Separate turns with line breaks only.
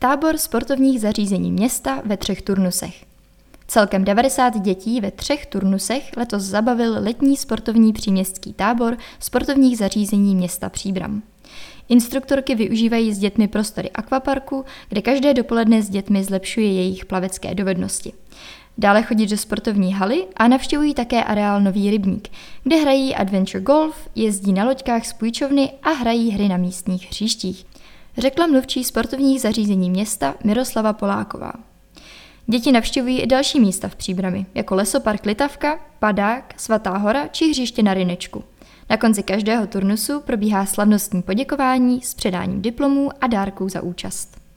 Tábor sportovních zařízení města ve třech turnusech. Celkem 90 dětí ve třech turnusech letos zabavil letní sportovní příměstský tábor sportovních zařízení města Příbram. Instruktorky využívají s dětmi prostory akvaparku, kde každé dopoledne s dětmi zlepšuje jejich plavecké dovednosti. Dále chodí do sportovní haly a navštěvují také areál Nový rybník, kde hrají adventure golf, jezdí na loďkách z půjčovny a hrají hry na místních hřištích. Řekla mluvčí sportovních zařízení města Miroslava Poláková. Děti navštěvují i další místa v Příbrami, jako lesopark Litavka, Padák, Svatá hora či hřiště na Rynečku. Na konci každého turnusu probíhá slavnostní poděkování s předáním diplomů a dárků za účast.